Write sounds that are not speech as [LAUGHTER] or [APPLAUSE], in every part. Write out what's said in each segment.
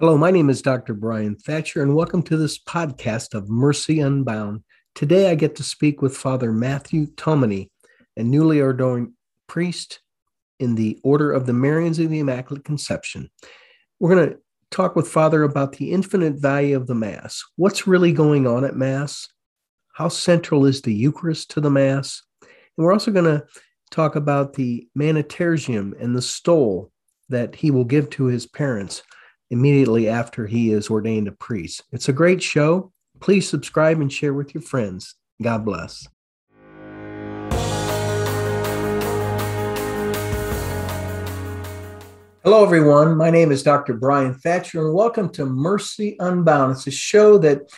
Hello, my name is Dr. Brian Thatcher, and welcome to this podcast of Mercy Unbound. Today I get to speak with Father Matthew Tomeny, a newly ordained priest in the Order of the Marians of the Immaculate Conception. We're going to talk with Father about the infinite value of the Mass. What's really going on at Mass? How central is the Eucharist to the Mass? And we're also going to talk about the Manutergium and the stole that he will give to his parents immediately after he is ordained a priest. It's a great show. Please subscribe and share with your friends. God bless. Hello, everyone. My name is Dr. Brian Thatcher, and welcome to Mercy Unbound. It's a show that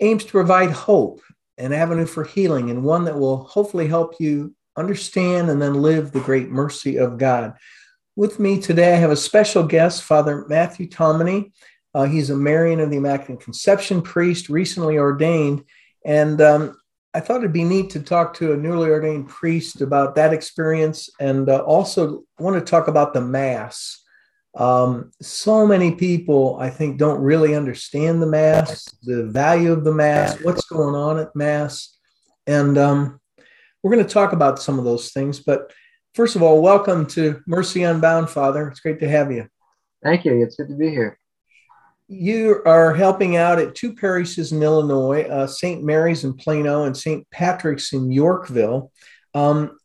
aims to provide hope, an avenue for healing, and one that will hopefully help you understand and then live the great mercy of God. With me today, I have a special guest, Father Matthew Tomeny. Uh, he's a Marian of the Immaculate Conception priest, recently ordained. And um, I thought it'd be neat to talk to a newly ordained priest about that experience and uh, also want to talk about the Mass. Um, so many people, I think, don't really understand the Mass, the value of the Mass, what's going on at Mass. And um, we're going to talk about some of those things. But First of all, welcome to Mercy Unbound, Father. It's great to have you. Thank you. It's good to be here. You are helping out at two parishes in Illinois, uh, St. Mary's in Plano and St. Patrick's in Yorkville. Um,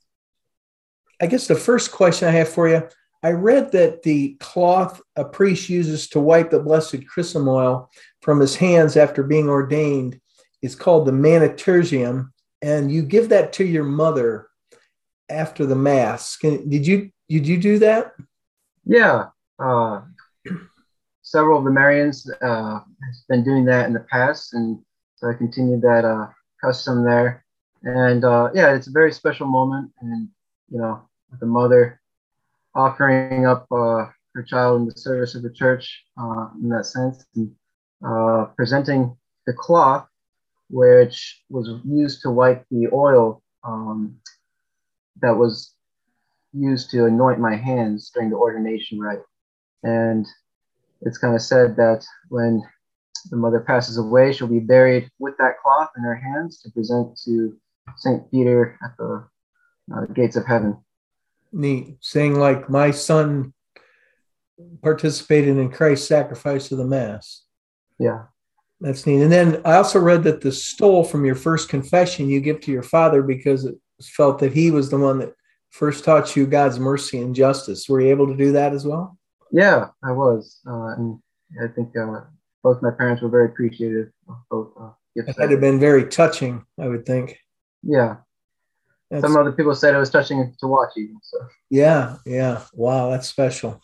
I guess the first question I have for you I read that the cloth a priest uses to wipe the blessed chrism oil from his hands after being ordained is called the manutergium, and you give that to your mother after the mass. Can, did you did you do that? Yeah, uh, several of the Marians uh, has been doing that in the past, and so I continued that uh, custom there. And uh, yeah, it's a very special moment, and you know, with the mother offering up uh, her child in the service of the church uh, in that sense, and uh, presenting the cloth, which was used to wipe the oil um, that was used to anoint my hands during the ordination rite. And it's kind of said that when the mother passes away, she'll be buried with that cloth in her hands to present to St. Peter at the uh, gates of heaven. Neat. Saying, like, my son participated in Christ's sacrifice of the Mass. Yeah. That's neat. And then I also read that the stole from your first confession you give to your father because it felt that he was the one that first taught you God's mercy and justice. Were you able to do that as well? Yeah, I was. Uh, and I think uh, both my parents were very appreciative of both uh, gifts. It had have been very touching, I would think. Yeah. That's, Some other people said it was touching to watch even. So. Yeah, yeah. Wow, that's special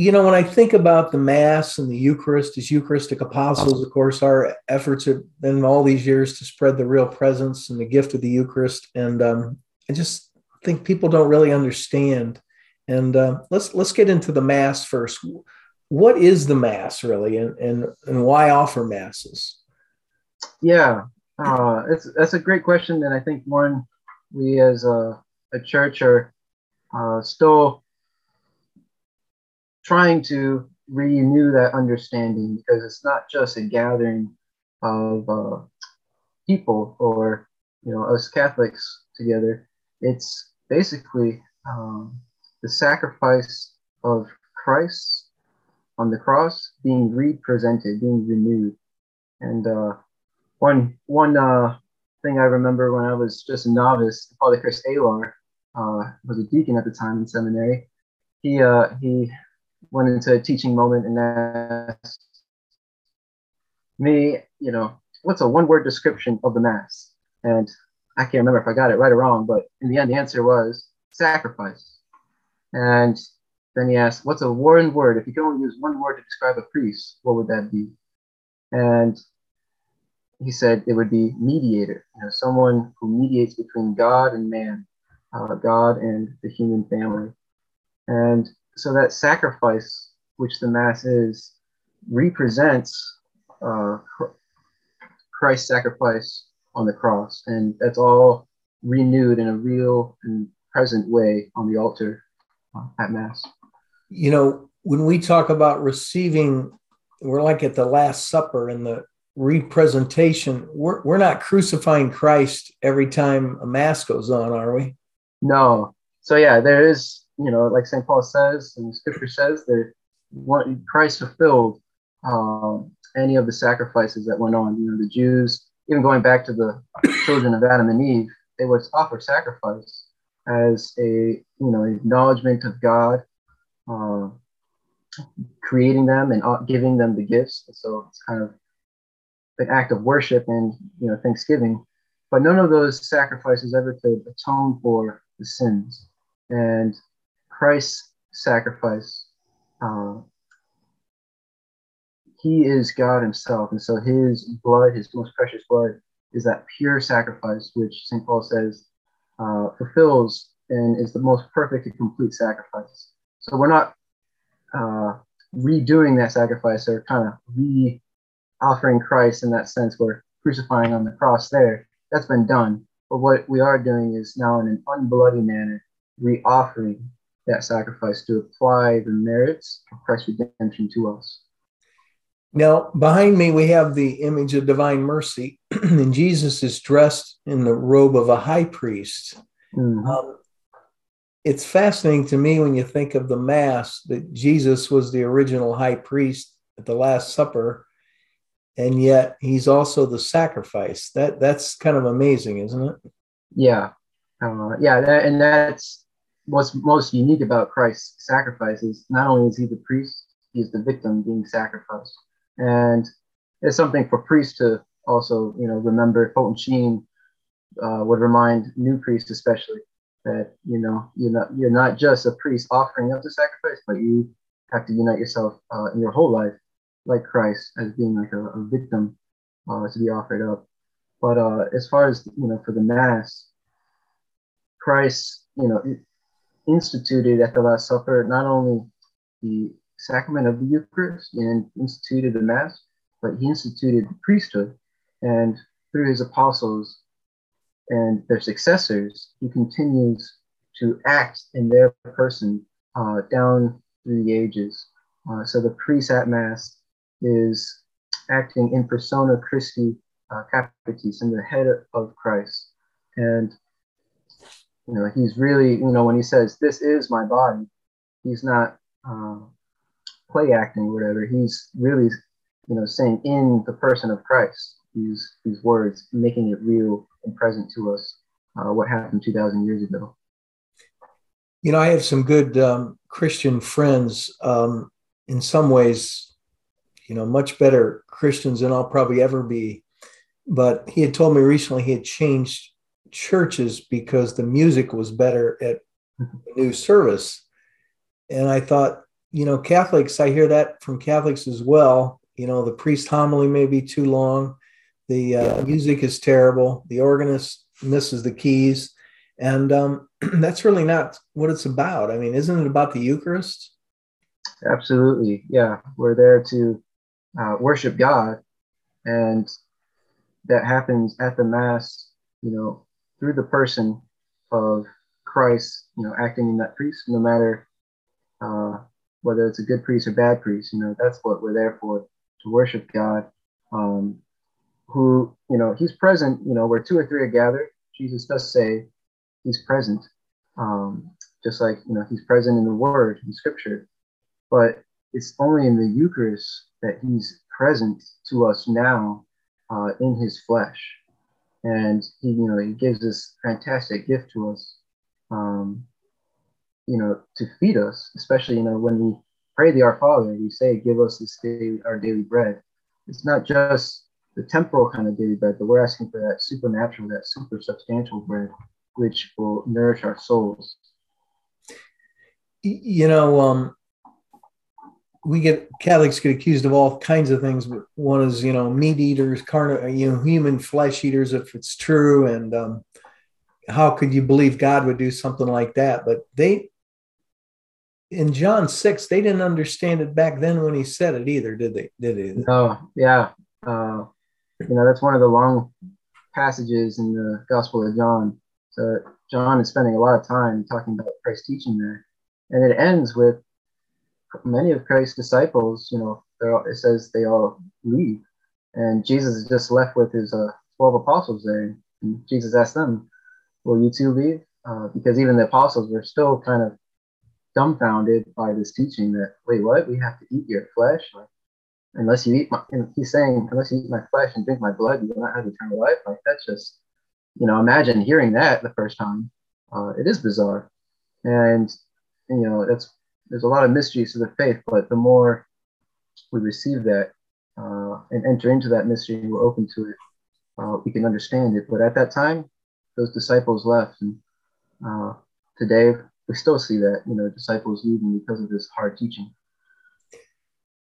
you know, when I think about the Mass and the Eucharist as Eucharistic apostles, of course, our efforts have been all these years to spread the real presence and the gift of the Eucharist. And um, I just think people don't really understand. And uh, let's let's get into the Mass first. What is the Mass really, and and, and why offer masses? Yeah, uh, it's that's a great question, and I think one we as a, a church are uh, still trying to renew that understanding because it's not just a gathering of uh, people or you know us Catholics together. It's basically um, the sacrifice of Christ on the cross being represented, being renewed. And uh, one one uh, thing I remember when I was just a novice, Father Chris Alar uh, was a deacon at the time in seminary. He uh, he went into a teaching moment and asked me, you know, what's a one word description of the Mass? And I can't remember if I got it right or wrong, but in the end, the answer was sacrifice. And then he asked, what's a one word? If you could only use one word to describe a priest, what would that be? And he said it would be mediator, you know, someone who mediates between God and man, uh, God and the human family. And so that sacrifice, which the Mass is, represents uh, Christ's sacrifice on the cross. And that's all renewed in a real and present way on the altar uh, at Mass. You know, when we talk about receiving, we're like at the Last Supper and the representation. We're, we're not crucifying Christ every time a mass goes on, are we? No. So, yeah, there is, you know, like St. Paul says and scripture says, that Christ fulfilled um, any of the sacrifices that went on. You know, the Jews, even going back to the children of Adam and Eve, they would offer sacrifice as a you know acknowledgement of God, uh, creating them and giving them the gifts. So it's kind of an act of worship and you know thanksgiving. But none of those sacrifices ever could atone for the sins. And Christ's sacrifice, uh, he is God himself. And so his blood, his most precious blood, is that pure sacrifice, which St. Paul says uh, fulfills and is the most perfect and complete sacrifice. So we're not uh, redoing that sacrifice or kind of re offering Christ in that sense. We're crucifying on the cross there. That's been done. But what we are doing is now in an unbloody manner, re offering that sacrifice to apply the merits of Christ's redemption to us. Now, behind me, we have the image of divine mercy, [CLEARS THROAT] and Jesus is dressed in the robe of a high priest. Mm-hmm. Um, it's fascinating to me when you think of the Mass that Jesus was the original high priest at the Last Supper, and yet he's also the sacrifice. That that's kind of amazing, isn't it? Yeah, uh, yeah, that, and that's what's most unique about Christ's sacrifice is not only is he the priest, he's the victim being sacrificed. And it's something for priests to also, you know, remember. Fulton Sheen uh, would remind new priests, especially, that you know you're not you're not just a priest offering up the sacrifice, but you have to unite yourself uh, in your whole life, like Christ, as being like a, a victim uh, to be offered up. But uh, as far as you know, for the Mass, Christ, you know, instituted at the Last Supper not only the sacrament of the Eucharist and instituted the Mass, but he instituted the priesthood. And through his apostles and their successors, he continues to act in their person uh, down through the ages. Uh, so the priest at Mass is acting in persona Christi uh, Capitis, in the head of Christ. And, you know, he's really, you know, when he says, This is my body, he's not uh, play acting or whatever. He's really, you know, saying in the person of Christ these these words, making it real and present to us. Uh, what happened two thousand years ago. You know, I have some good um, Christian friends. Um, in some ways, you know, much better Christians than I'll probably ever be. But he had told me recently he had changed churches because the music was better at mm-hmm. the new service. And I thought, you know, Catholics, I hear that from Catholics as well. You know, the priest homily may be too long, the uh, music is terrible, the organist misses the keys. And um, [CLEARS THROAT] that's really not what it's about. I mean, isn't it about the Eucharist? Absolutely. Yeah. We're there to uh, worship God. And that happens at the Mass, you know, through the person of Christ, you know, acting in that priest, no matter uh, whether it's a good priest or bad priest. You know, that's what we're there for to worship God, um, who, you know, He's present, you know, where two or three are gathered. Jesus does say He's present, um, just like, you know, He's present in the Word, in Scripture. But it's only in the Eucharist that He's present to us now uh, in His flesh. And He, you know, He gives this fantastic gift to us. Um, you know, to feed us, especially, you know, when we pray the Our Father, we say, give us this day our daily bread. It's not just the temporal kind of daily bread, but we're asking for that supernatural, that super substantial bread, which will nourish our souls. You know, um, we get Catholics get accused of all kinds of things. One is, you know, meat eaters, carn, you know, human flesh eaters, if it's true, and um, how could you believe God would do something like that? But they in John 6, they didn't understand it back then when he said it either, did they? Did they? Oh, yeah. Uh, you know, that's one of the long passages in the Gospel of John. So John is spending a lot of time talking about Christ's teaching there. And it ends with many of Christ's disciples, you know, all, it says they all leave, and Jesus is just left with his uh, twelve apostles there. And Jesus asked them, "Will you too leave?" Uh, because even the apostles were still kind of dumbfounded by this teaching that, wait, what? We have to eat your flesh? Like, unless you eat my, and he's saying, unless you eat my flesh and drink my blood, you will not have eternal life. Like, that's just, you know, imagine hearing that the first time. Uh, it is bizarre. And, you know, that's, there's a lot of mysteries to the faith, but the more we receive that uh, and enter into that mystery we're open to it, uh, we can understand it. But at that time, those disciples left. And uh, today, we still see that, you know, disciples leaving because of this hard teaching.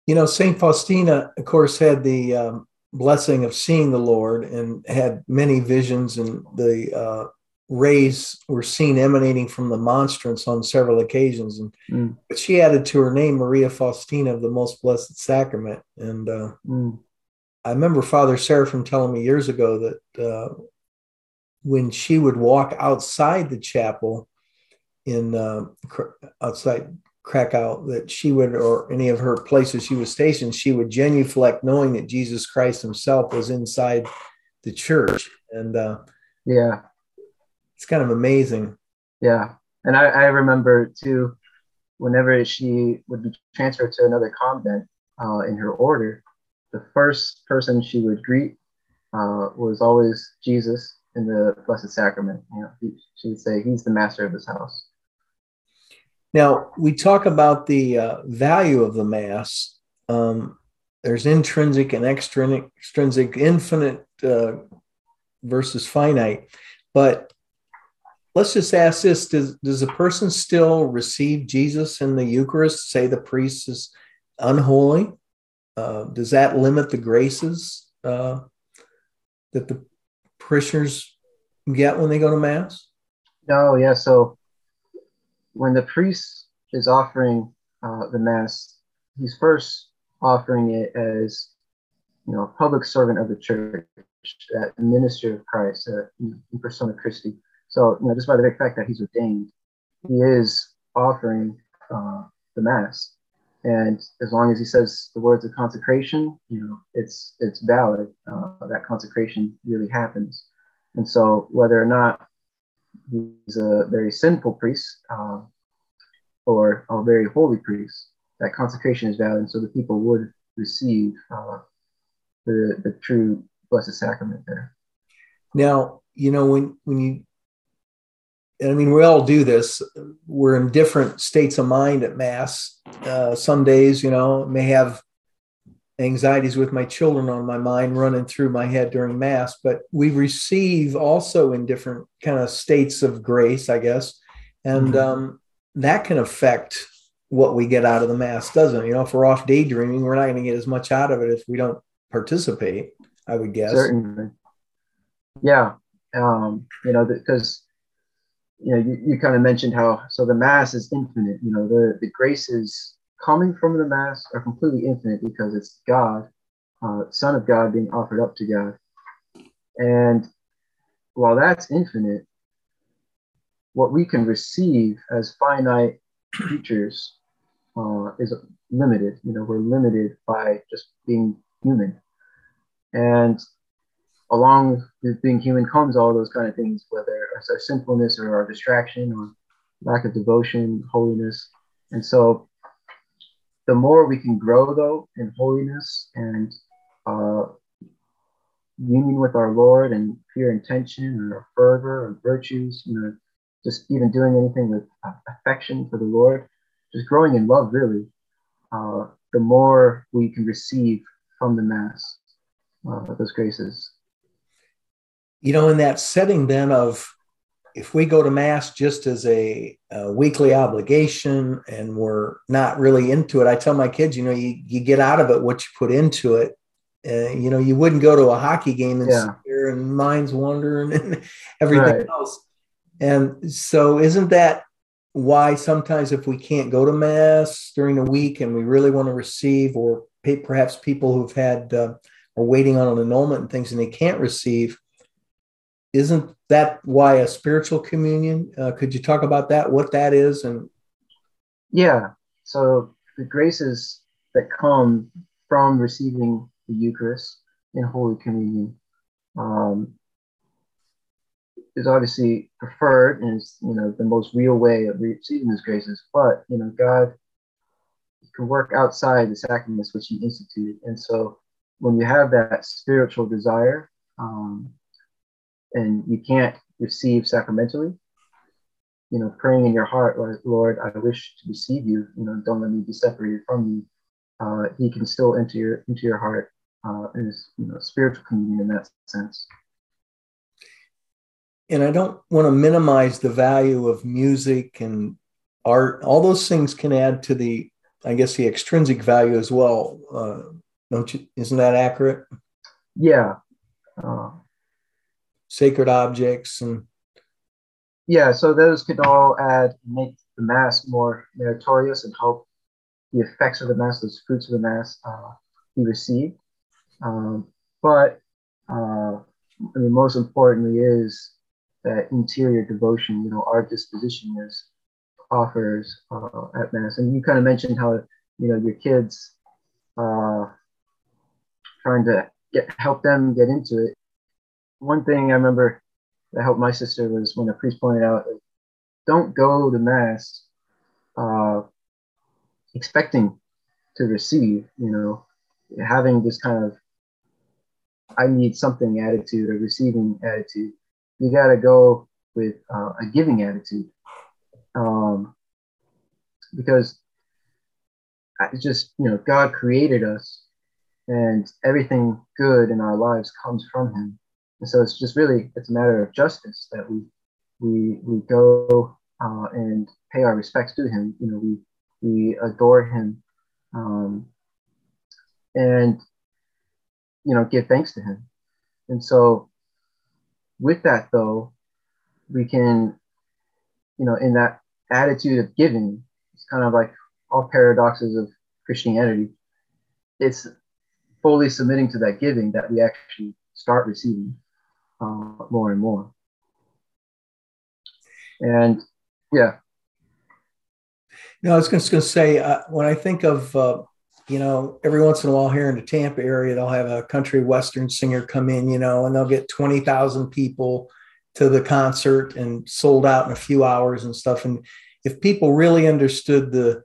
You know, St. Faustina, of course, had the um, blessing of seeing the Lord and had many visions, and the uh, rays were seen emanating from the monstrance on several occasions. And mm. but she added to her name Maria Faustina of the Most Blessed Sacrament. And uh, mm. I remember Father Seraphim telling me years ago that uh, when she would walk outside the chapel in uh, outside Krakow that she would, or any of her places she was stationed, she would genuflect knowing that Jesus Christ himself was inside the church. And uh, yeah, it's kind of amazing. Yeah. And I, I remember too, whenever she would be transferred to another convent uh, in her order, the first person she would greet uh, was always Jesus in the Blessed Sacrament. You know, he, she would say, He's the master of this house. Now, we talk about the uh, value of the Mass. Um, there's intrinsic and extrinsic, extrinsic infinite uh, versus finite. But let's just ask this does, does a person still receive Jesus in the Eucharist? Say the priest is unholy? Uh, does that limit the graces uh, that the parishioners get when they go to Mass? No, yeah. So when the priest is offering uh, the mass, he's first offering it as you know, a public servant of the church, that minister of Christ, uh, in persona Christi. So, you know, just by the very fact that he's ordained, he is offering uh, the mass, and as long as he says the words of consecration, you know, it's it's valid. Uh, that consecration really happens, and so whether or not he's a very sinful priest uh, or a very holy priest, that consecration is valid, and so the people would receive uh, the the true blessed sacrament there. Now, you know when when you, I mean, we all do this. We're in different states of mind at mass. Uh, some days, you know, may have anxieties with my children on my mind running through my head during mass but we receive also in different kind of states of grace i guess and mm-hmm. um, that can affect what we get out of the mass doesn't it? you know if we're off daydreaming we're not going to get as much out of it if we don't participate i would guess certainly yeah um, you know because you know you, you kind of mentioned how so the mass is infinite you know the the graces coming from the Mass are completely infinite because it's God, uh, Son of God, being offered up to God. And while that's infinite, what we can receive as finite creatures uh, is limited. You know, we're limited by just being human. And along with being human comes all those kind of things, whether it's our sinfulness or our distraction or lack of devotion, holiness. And so the more we can grow though in holiness and uh, union with our Lord and pure intention or fervor or virtues, you know, just even doing anything with affection for the Lord, just growing in love really, uh, the more we can receive from the Mass uh, those graces. You know, in that setting then of if we go to mass just as a, a, weekly obligation and we're not really into it, I tell my kids, you know, you, you get out of it what you put into it. Uh, you know, you wouldn't go to a hockey game and yeah. sit there and minds wandering and [LAUGHS] everything right. else. And so, isn't that why sometimes if we can't go to mass during the week and we really want to receive, or pay, perhaps people who've had uh, are waiting on an annulment and things and they can't receive, isn't that why a spiritual communion? Uh, could you talk about that? What that is, and yeah, so the graces that come from receiving the Eucharist in Holy Communion um, is obviously preferred and is you know the most real way of receiving those graces. But you know, God can work outside the sacraments which He instituted, and so when you have that spiritual desire, um, and you can't receive sacramentally, you know, praying in your heart, like, Lord, I wish to receive you. You know, don't let me be separated from you. Uh, he can still enter your into your heart uh, is you know spiritual communion in that sense. And I don't want to minimize the value of music and art. All those things can add to the, I guess, the extrinsic value as well. Uh, don't you? Isn't that accurate? Yeah. Uh, Sacred objects and. Yeah, so those could all add make the mass more meritorious and help the effects of the mass, those fruits of the mass, uh, be received. Um, but uh, I mean, most importantly is that interior devotion. You know, our disposition is offers uh, at mass, and you kind of mentioned how you know your kids uh, trying to get help them get into it. One thing I remember that helped my sister was when a priest pointed out, don't go to mass uh, expecting to receive. You know, having this kind of I need something attitude or receiving attitude. You got to go with uh, a giving attitude. Um, because it's just, you know, God created us and everything good in our lives comes from him. And so it's just really, it's a matter of justice that we, we, we go uh, and pay our respects to him. You know, we, we adore him. Um, and you know, give thanks to him. And so with that though, we can, you know, in that attitude of giving, it's kind of like all paradoxes of Christianity. It's fully submitting to that giving that we actually start receiving uh, more and more. And yeah. No, I was just going to say, uh, when I think of uh, you know, every once in a while here in the Tampa area, they'll have a country western singer come in, you know, and they'll get 20,000 people to the concert and sold out in a few hours and stuff. And if people really understood the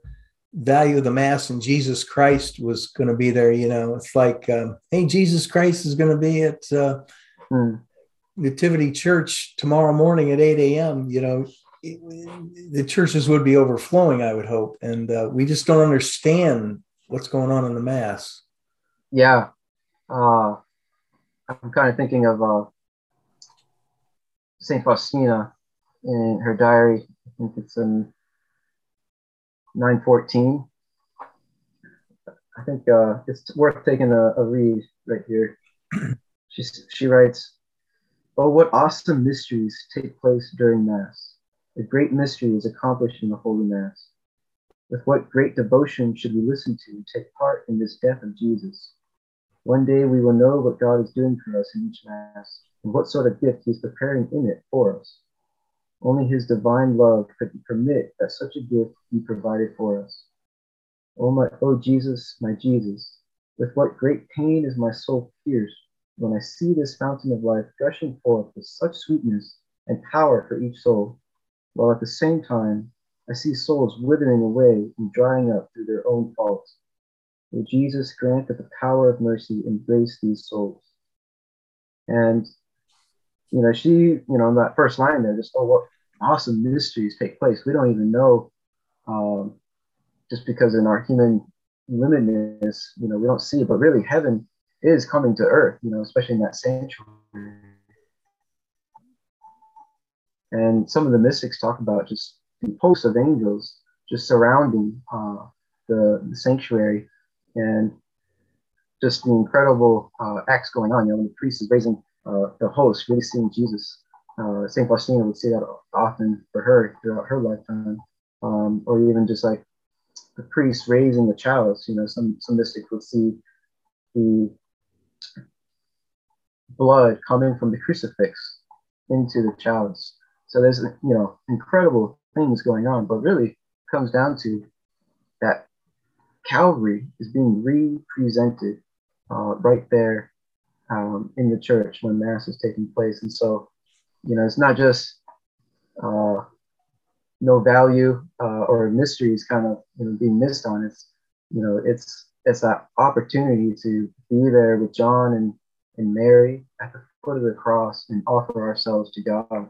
value of the Mass and Jesus Christ was going to be there, you know, it's like, um, hey, Jesus Christ is going to be at uh, hmm. Nativity Church tomorrow morning at 8 a.m., you know, the churches would be overflowing, I would hope. And uh, we just don't understand what's going on in the mass. Yeah, uh, I'm kind of thinking of uh, Saint Faustina in her diary. I think it's in 914. I think uh, it's worth taking a, a read right here. [CLEARS THROAT] she, she writes, Oh, what awesome mysteries take place during Mass. A great mystery is accomplished in the Holy Mass. With what great devotion should we listen to and take part in this death of Jesus? One day we will know what God is doing for us in each Mass and what sort of gift He is preparing in it for us. Only His divine love could permit that such a gift be provided for us. O oh my, oh Jesus, my Jesus, with what great pain is my soul pierced when I see this fountain of life gushing forth with such sweetness and power for each soul, while at the same time I see souls withering away and drying up through their own faults. May Jesus grant that the power of mercy embrace these souls. And, you know, she, you know, in that first line there, just, oh, what awesome mysteries take place. We don't even know, um, just because in our human limitedness, you know, we don't see it, but really heaven is coming to earth, you know, especially in that sanctuary. And some of the mystics talk about just the hosts of angels just surrounding uh, the, the, sanctuary and just the incredible uh, acts going on. You know, when the priest is raising uh, the host, really seeing Jesus. Uh, St. Faustina would say that often for her throughout her lifetime, um, or even just like the priest raising the chalice. You know, some, some mystics would see the blood coming from the crucifix into the chalice. So there's, you know, incredible things going on, but really comes down to that Calvary is being represented uh, right there um, in the church when Mass is taking place. And so, you know, it's not just uh, no value uh, or mysteries kind of you know, being missed on. It's, you know, it's it's that opportunity to be there with John and, and Mary at the foot of the cross and offer ourselves to God.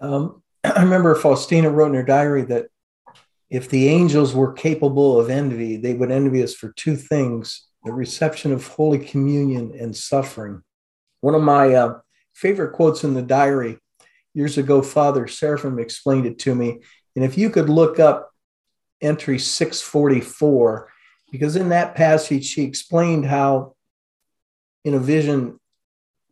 Um, [CLEARS THROAT] I remember Faustina wrote in her diary that if the angels were capable of envy, they would envy us for two things the reception of Holy Communion and suffering. One of my uh, favorite quotes in the diary years ago, Father Seraphim explained it to me. And if you could look up entry 644, because in that passage, she explained how, in a vision,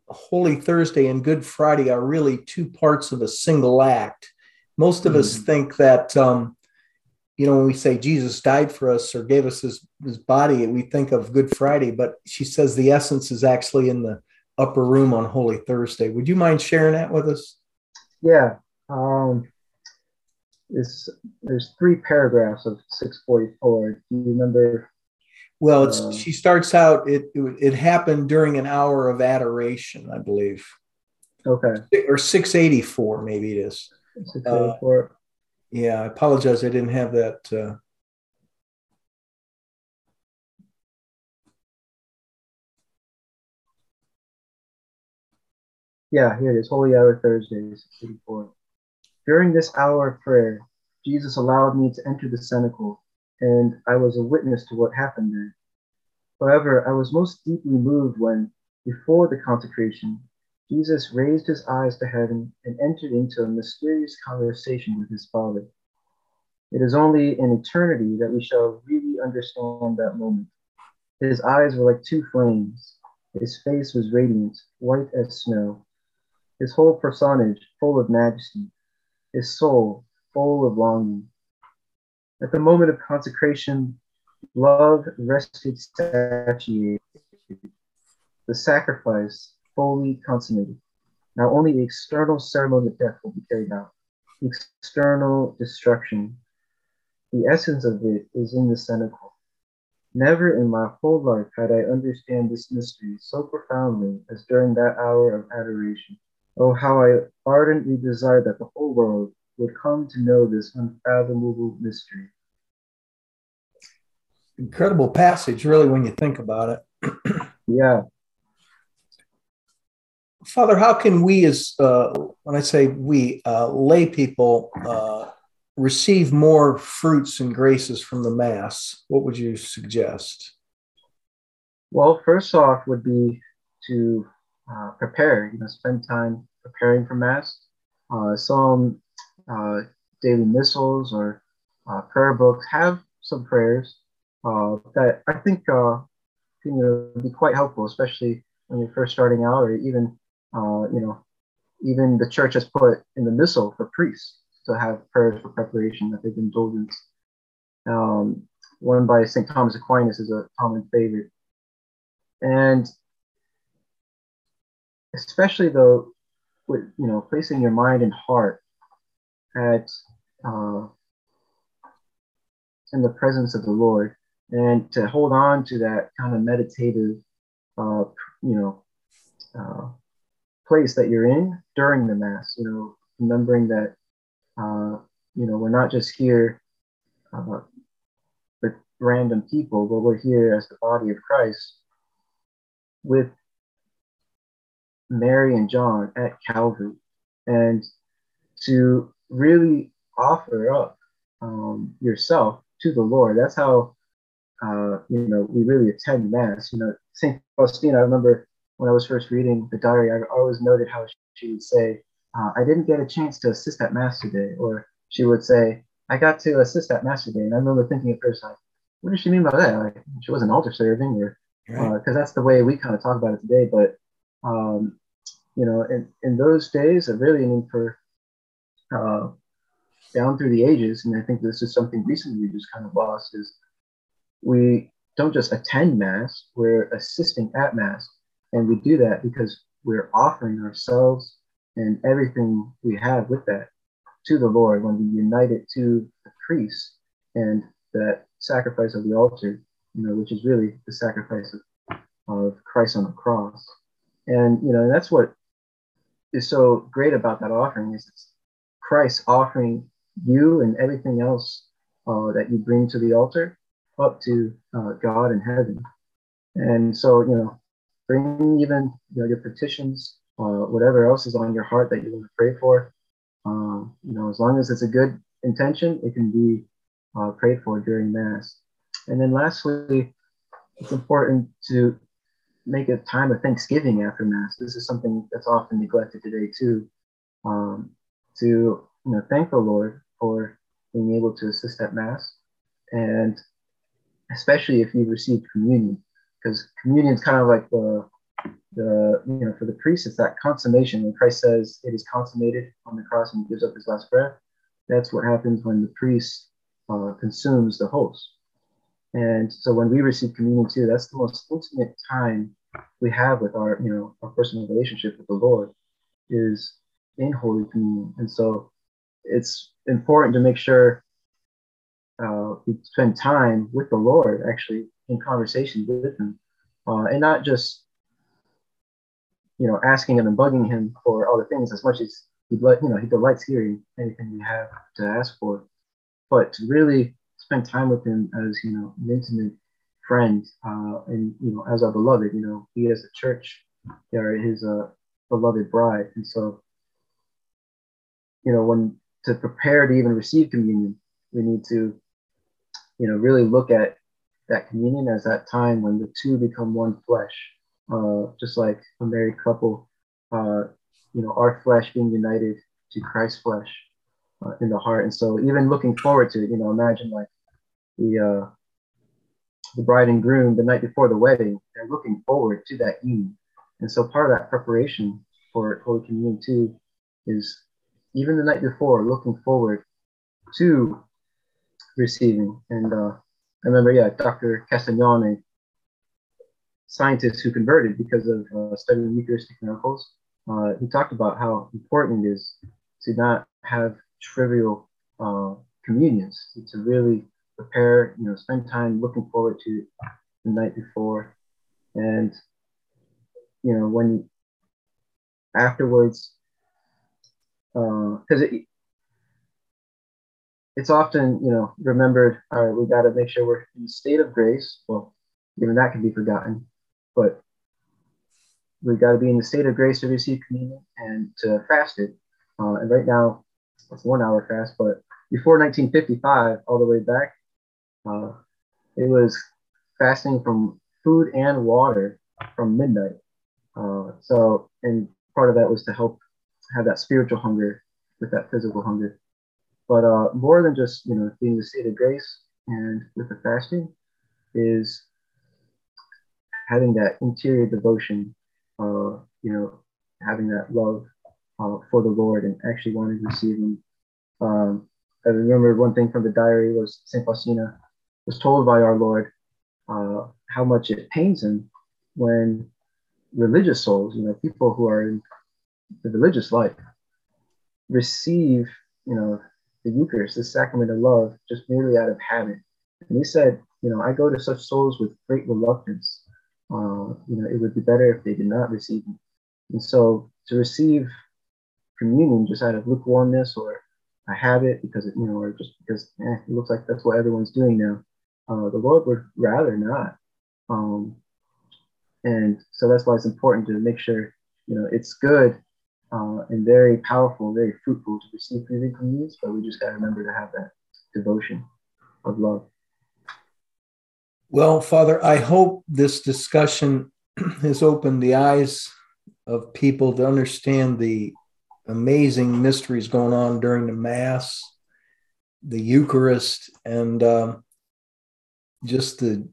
Holy Thursday and Good Friday are really two parts of a single act. Most of mm-hmm. us think that, um, you know, when we say Jesus died for us or gave us his, his body, we think of Good Friday, but she says the essence is actually in the upper room on Holy Thursday. Would you mind sharing that with us? Yeah. Um, it's, there's three paragraphs of 644. Do you remember well, it's, uh, she starts out. It, it, it happened during an hour of adoration, I believe. Okay. Or six eighty four, maybe it is. Six eighty four. Uh, yeah, I apologize. I didn't have that. Uh, Yeah, here it is. Holy Hour Thursday, 684. During this hour of prayer, Jesus allowed me to enter the cenacle and I was a witness to what happened there. However, I was most deeply moved when, before the consecration, Jesus raised his eyes to heaven and entered into a mysterious conversation with his Father. It is only in eternity that we shall really understand that moment. His eyes were like two flames. His face was radiant, white as snow. His whole personage full of majesty. His soul full of longing. At the moment of consecration, love rested satiated, the sacrifice fully consummated. Now only the external ceremony of death will be carried out, the external destruction. The essence of it is in the cenacle. Never in my whole life had I understood this mystery so profoundly as during that hour of adoration. Oh, how I ardently desired that the whole world would come to know this unfathomable mystery. Incredible passage, really, when you think about it. [CLEARS THROAT] yeah. Father, how can we, as uh, when I say we, uh, lay people, uh, receive more fruits and graces from the Mass? What would you suggest? Well, first off, would be to uh, prepare. You know, spend time preparing for Mass. Uh, some uh, daily missals or uh, prayer books have some prayers uh, that I think uh, can you know, be quite helpful, especially when you're first starting out, or even uh, you know, even the church has put in the missal for priests to have prayers for preparation that they've indulgence. Um, one by St. Thomas Aquinas is a common favorite, and especially though, with you know, placing your mind and heart at uh, in the presence of the Lord, and to hold on to that kind of meditative, uh, you know, uh, place that you're in during the Mass. You know, remembering that, uh, you know, we're not just here uh, with random people, but we're here as the body of Christ with Mary and John at Calvary, and to really offer up um, yourself to the Lord. That's how uh, you know we really attend Mass. You know, Saint Faustina. I remember when I was first reading the diary, I always noted how she would say, uh, "I didn't get a chance to assist at Mass today," or she would say, "I got to assist at Mass today." And I remember thinking at first, like, "What does she mean by that?" Like, she wasn't altar serving, or because right. uh, that's the way we kind of talk about it today. But um, you know, in, in those days, I really mean for uh, down through the ages, and I think this is something recently we just kind of lost, is we don't just attend Mass, we're assisting at Mass. And we do that because we're offering ourselves and everything we have with that to the Lord when we unite it to the priest and that sacrifice of the altar, you know, which is really the sacrifice of, of Christ on the cross. And, you know, that's what is so great about that offering is it's Christ offering you and everything else uh, that you bring to the altar up to uh, God in heaven. And so, you know, bring even you know your petitions, uh, whatever else is on your heart that you want to pray for. Um, you know, as long as it's a good intention, it can be uh, prayed for during Mass. And then lastly, it's important to make a time of thanksgiving after Mass. This is something that's often neglected today too. Um, to you know, thank the Lord for being able to assist at Mass, and especially if you've received communion, because communion is kind of like the the you know for the priest it's that consummation when Christ says it is consummated on the cross and he gives up his last breath. That's what happens when the priest uh, consumes the host. And so when we receive communion too, that's the most intimate time we have with our, you know, our personal relationship with the Lord is in Holy Communion. And so it's important to make sure uh, we spend time with the Lord, actually in conversation with Him, uh, and not just, you know, asking Him and bugging Him for all the things as much as He, you know, He delights hearing anything we have to ask for, but to really spend time with him as you know an intimate friend uh, and you know as our beloved you know he as a church are his uh, beloved bride. And so you know when to prepare to even receive communion we need to you know really look at that communion as that time when the two become one flesh uh, just like a married couple uh, you know our flesh being united to christ's flesh uh, in the heart. And so even looking forward to it, you know, imagine like the uh, the bride and groom the night before the wedding, they're looking forward to that union. And so part of that preparation for Holy Communion too is even the night before looking forward to receiving. And uh, I remember, yeah, Dr. Castañón, scientist who converted because of uh, studying Eucharistic miracles, uh, he talked about how important it is to not have trivial uh, communions, to really prepare, you know, spend time looking forward to the night before. And, you know, when afterwards, because uh, it, it's often, you know, remembered, all right, we got to make sure we're in a state of grace. Well, even that can be forgotten, but we got to be in the state of grace to receive communion and to fast it. Uh, and right now, it's one hour fast, but before 1955, all the way back, uh, it was fasting from food and water from midnight. Uh, so, and part of that was to help have that spiritual hunger with that physical hunger. But uh, more than just you know being the state of grace and with the fasting is having that interior devotion, uh, you know, having that love uh, for the Lord and actually wanted to receive Him. Um, I remember one thing from the diary was Saint Faustina was told by our Lord uh, how much it pains him when religious souls, you know, people who are in the religious life, receive, you know, the Eucharist, the sacrament of love, just merely out of habit. And he said, you know, I go to such souls with great reluctance. Uh, you know, it would be better if they did not receive it. And so to receive communion just out of lukewarmness or a habit because it, you know, or just because eh, it looks like that's what everyone's doing now, uh, the Lord would rather not. Um, and so that's why it's important to make sure, you know, it's good uh, and very powerful, very fruitful to receive freely communions, but we just got to remember to have that devotion of love. Well, Father, I hope this discussion [CLEARS THROAT] has opened the eyes of people to understand the amazing mysteries going on during the Mass, the Eucharist, and um, just the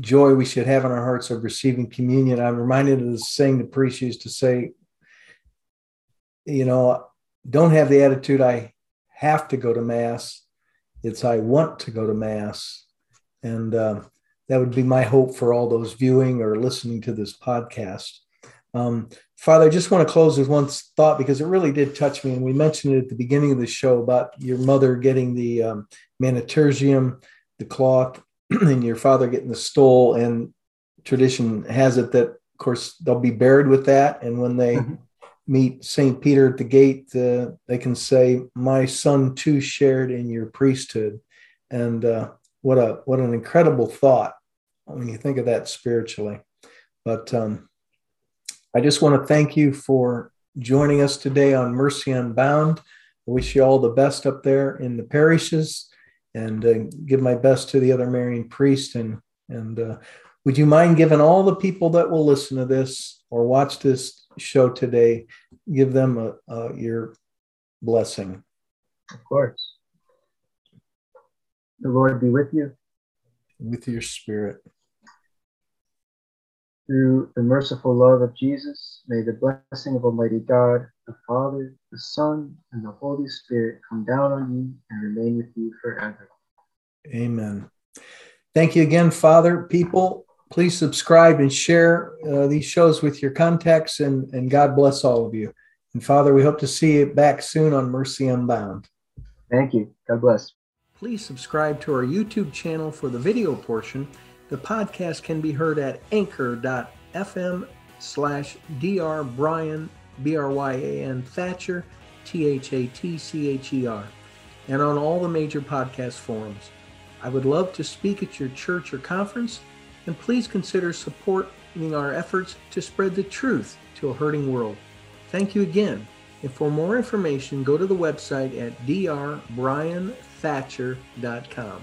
joy we should have in our hearts of receiving communion. I'm reminded of the saying the priest used to say, you know, don't have the attitude I have to go to Mass. It's I want to go to Mass. And uh, that would be my hope for all those viewing or listening to this podcast. Um, Father, I just want to close with one thought because it really did touch me. And we mentioned it at the beginning of the show about your mother getting the um, the cloth [CLEARS THROAT] and your father getting the stole. And tradition has it that, of course, they'll be buried with that. And when they mm-hmm. meet St. Peter at the gate, uh, they can say, My son too shared in your priesthood. And uh, what a what an incredible thought when you think of that spiritually. But um, I just want to thank you for joining us today on Mercy Unbound. I wish you all the best up there in the parishes and uh, give my best to the other Marian priest. And, and uh, would you mind giving all the people that will listen to this or watch this show today, give them a, a, your blessing? Of course. The Lord be with you. With your spirit. Through the merciful love of Jesus, may the blessing of Almighty God, the Father, the Son, and the Holy Spirit come down on you and remain with you forever. Amen. Thank you again, Father. People, please subscribe and share uh, these shows with your contacts, and, and God bless all of you. And Father, we hope to see you back soon on Mercy Unbound. Thank you. God bless. Please subscribe to our YouTube channel for the video portion. The podcast can be heard at anchor.fm slash dr Bryan, B R Y A N Thatcher, T H A T C H E R, and on all the major podcast forums. I would love to speak at your church or conference, and please consider supporting our efforts to spread the truth to a hurting world. Thank you again. And for more information, go to the website at drbryanthatcher.com.